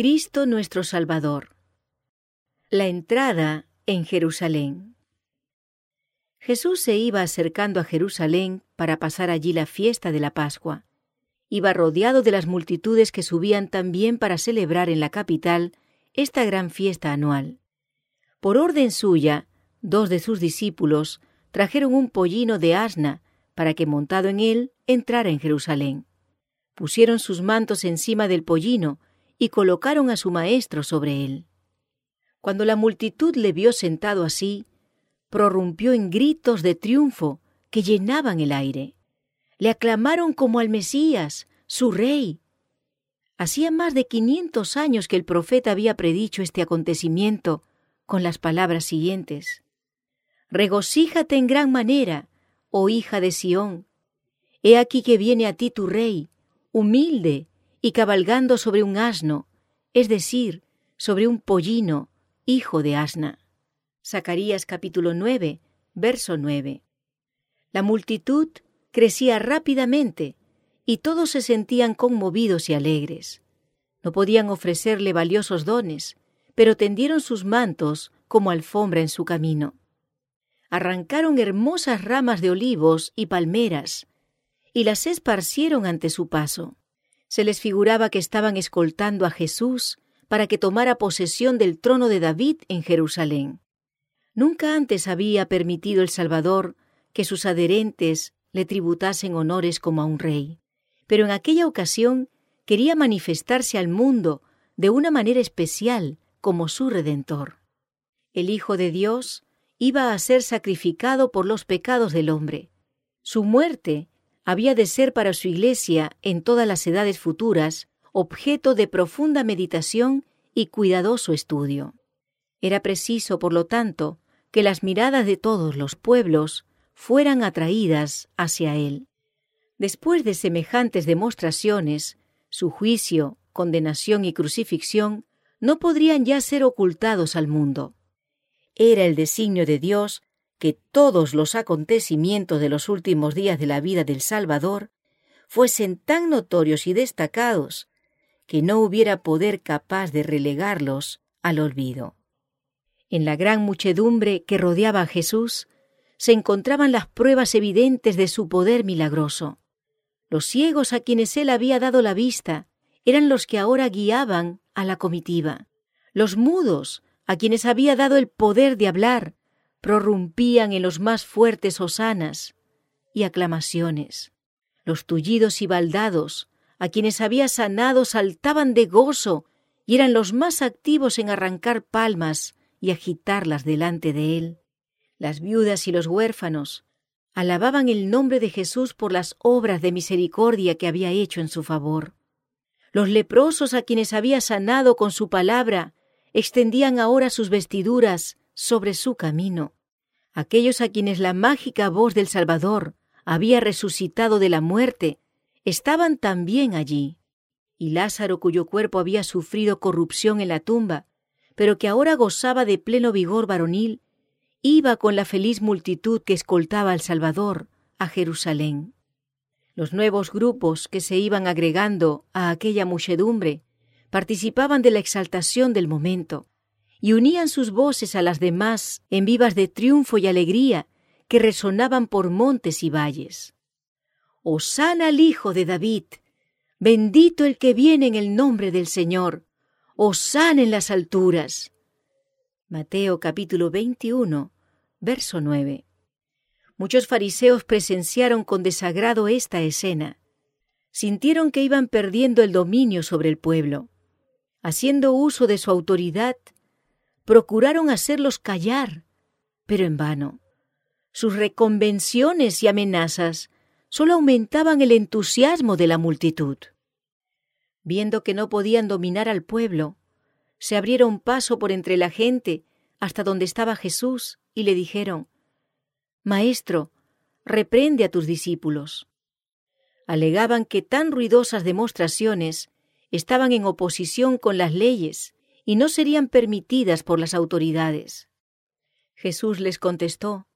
Cristo nuestro Salvador. La entrada en Jerusalén. Jesús se iba acercando a Jerusalén para pasar allí la fiesta de la Pascua. Iba rodeado de las multitudes que subían también para celebrar en la capital esta gran fiesta anual. Por orden suya, dos de sus discípulos trajeron un pollino de asna para que montado en él entrara en Jerusalén. Pusieron sus mantos encima del pollino y colocaron a su maestro sobre él. Cuando la multitud le vio sentado así, prorrumpió en gritos de triunfo que llenaban el aire. Le aclamaron como al Mesías, su rey. Hacía más de quinientos años que el profeta había predicho este acontecimiento con las palabras siguientes. Regocíjate en gran manera, oh hija de Sión. He aquí que viene a ti tu rey, humilde y cabalgando sobre un asno, es decir, sobre un pollino, hijo de asna. Zacarías capítulo 9, verso 9. La multitud crecía rápidamente y todos se sentían conmovidos y alegres. No podían ofrecerle valiosos dones, pero tendieron sus mantos como alfombra en su camino. Arrancaron hermosas ramas de olivos y palmeras y las esparcieron ante su paso se les figuraba que estaban escoltando a Jesús para que tomara posesión del trono de David en Jerusalén. Nunca antes había permitido el Salvador que sus adherentes le tributasen honores como a un rey, pero en aquella ocasión quería manifestarse al mundo de una manera especial como su Redentor. El Hijo de Dios iba a ser sacrificado por los pecados del hombre. Su muerte había de ser para su Iglesia en todas las edades futuras objeto de profunda meditación y cuidadoso estudio. Era preciso, por lo tanto, que las miradas de todos los pueblos fueran atraídas hacia él. Después de semejantes demostraciones, su juicio, condenación y crucifixión no podrían ya ser ocultados al mundo. Era el designio de Dios que todos los acontecimientos de los últimos días de la vida del Salvador fuesen tan notorios y destacados que no hubiera poder capaz de relegarlos al olvido. En la gran muchedumbre que rodeaba a Jesús se encontraban las pruebas evidentes de su poder milagroso. Los ciegos a quienes él había dado la vista eran los que ahora guiaban a la comitiva. Los mudos, a quienes había dado el poder de hablar, prorrumpían en los más fuertes hosanas y aclamaciones. Los tullidos y baldados, a quienes había sanado, saltaban de gozo y eran los más activos en arrancar palmas y agitarlas delante de él. Las viudas y los huérfanos alababan el nombre de Jesús por las obras de misericordia que había hecho en su favor. Los leprosos a quienes había sanado con su palabra extendían ahora sus vestiduras sobre su camino. Aquellos a quienes la mágica voz del Salvador había resucitado de la muerte estaban también allí. Y Lázaro, cuyo cuerpo había sufrido corrupción en la tumba, pero que ahora gozaba de pleno vigor varonil, iba con la feliz multitud que escoltaba al Salvador a Jerusalén. Los nuevos grupos que se iban agregando a aquella muchedumbre participaban de la exaltación del momento, y unían sus voces a las demás en vivas de triunfo y alegría que resonaban por montes y valles. Osana al Hijo de David, bendito el que viene en el nombre del Señor, Osana en las alturas. Mateo capítulo 21, verso 9. Muchos fariseos presenciaron con desagrado esta escena. Sintieron que iban perdiendo el dominio sobre el pueblo. Haciendo uso de su autoridad, procuraron hacerlos callar, pero en vano. Sus reconvenciones y amenazas solo aumentaban el entusiasmo de la multitud. Viendo que no podían dominar al pueblo, se abrieron paso por entre la gente hasta donde estaba Jesús y le dijeron, Maestro, reprende a tus discípulos. Alegaban que tan ruidosas demostraciones estaban en oposición con las leyes y no serían permitidas por las autoridades. Jesús les contestó,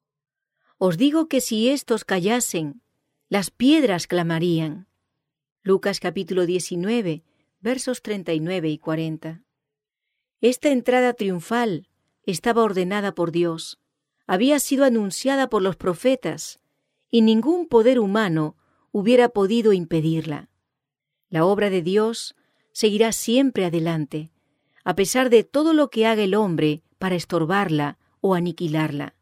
Os digo que si éstos callasen, las piedras clamarían. Lucas capítulo 19, versos 39 y 40. Esta entrada triunfal estaba ordenada por Dios, había sido anunciada por los profetas, y ningún poder humano hubiera podido impedirla. La obra de Dios seguirá siempre adelante, a pesar de todo lo que haga el hombre para estorbarla o aniquilarla.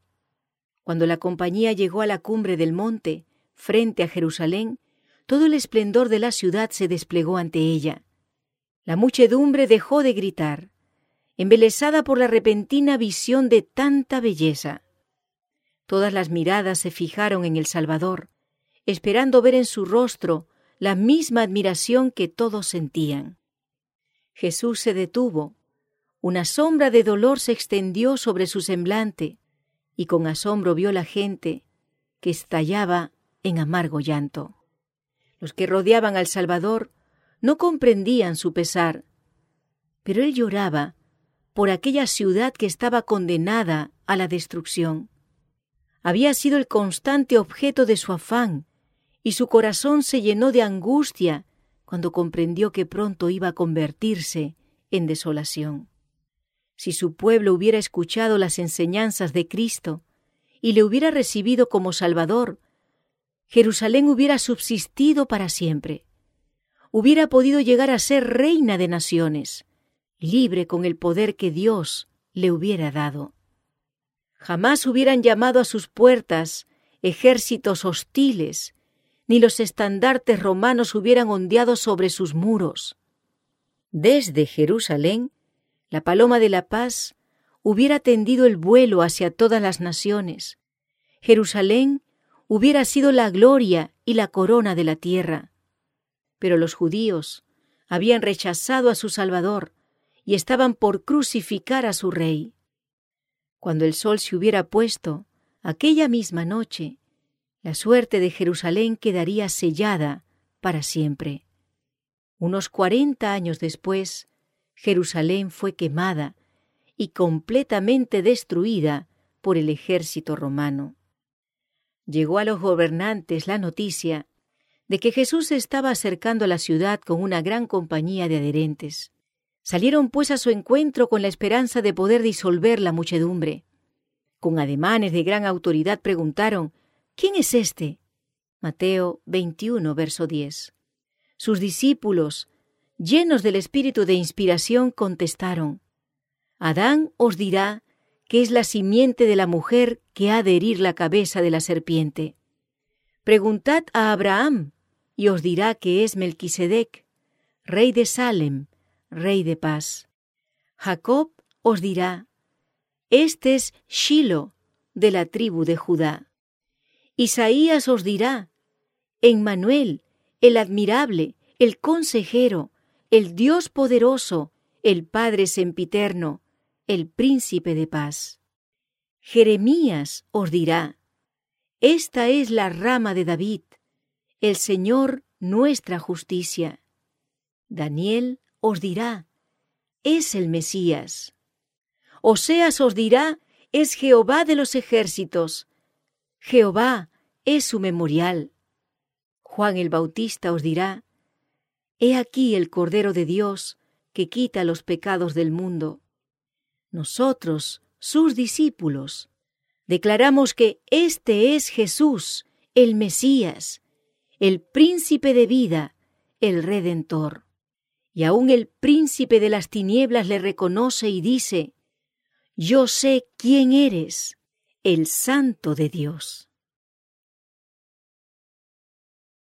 Cuando la compañía llegó a la cumbre del monte, frente a Jerusalén, todo el esplendor de la ciudad se desplegó ante ella. La muchedumbre dejó de gritar, embelesada por la repentina visión de tanta belleza. Todas las miradas se fijaron en el Salvador, esperando ver en su rostro la misma admiración que todos sentían. Jesús se detuvo, una sombra de dolor se extendió sobre su semblante, y con asombro vio la gente que estallaba en amargo llanto. Los que rodeaban al Salvador no comprendían su pesar, pero él lloraba por aquella ciudad que estaba condenada a la destrucción. Había sido el constante objeto de su afán, y su corazón se llenó de angustia cuando comprendió que pronto iba a convertirse en desolación. Si su pueblo hubiera escuchado las enseñanzas de Cristo y le hubiera recibido como Salvador, Jerusalén hubiera subsistido para siempre. Hubiera podido llegar a ser reina de naciones, libre con el poder que Dios le hubiera dado. Jamás hubieran llamado a sus puertas ejércitos hostiles, ni los estandartes romanos hubieran ondeado sobre sus muros. Desde Jerusalén, la paloma de la paz hubiera tendido el vuelo hacia todas las naciones. Jerusalén hubiera sido la gloria y la corona de la tierra. Pero los judíos habían rechazado a su Salvador y estaban por crucificar a su rey. Cuando el sol se hubiera puesto, aquella misma noche, la suerte de Jerusalén quedaría sellada para siempre. Unos cuarenta años después, Jerusalén fue quemada y completamente destruida por el ejército romano. Llegó a los gobernantes la noticia de que Jesús estaba acercando a la ciudad con una gran compañía de adherentes. Salieron pues a su encuentro con la esperanza de poder disolver la muchedumbre. Con ademanes de gran autoridad preguntaron, ¿Quién es este? Mateo 21, verso 10. Sus discípulos, llenos del espíritu de inspiración, contestaron, Adán os dirá que es la simiente de la mujer que ha de herir la cabeza de la serpiente. Preguntad a Abraham, y os dirá que es Melquisedec, rey de Salem, rey de paz. Jacob os dirá, este es Shilo, de la tribu de Judá. Isaías os dirá, en Manuel, el admirable, el consejero, el Dios poderoso, el Padre sempiterno, el príncipe de paz. Jeremías os dirá, esta es la rama de David, el Señor nuestra justicia. Daniel os dirá, es el Mesías. Oseas os dirá, es Jehová de los ejércitos. Jehová es su memorial. Juan el Bautista os dirá, He aquí el Cordero de Dios que quita los pecados del mundo. Nosotros, sus discípulos, declaramos que este es Jesús, el Mesías, el príncipe de vida, el Redentor. Y aun el príncipe de las tinieblas le reconoce y dice, Yo sé quién eres, el Santo de Dios.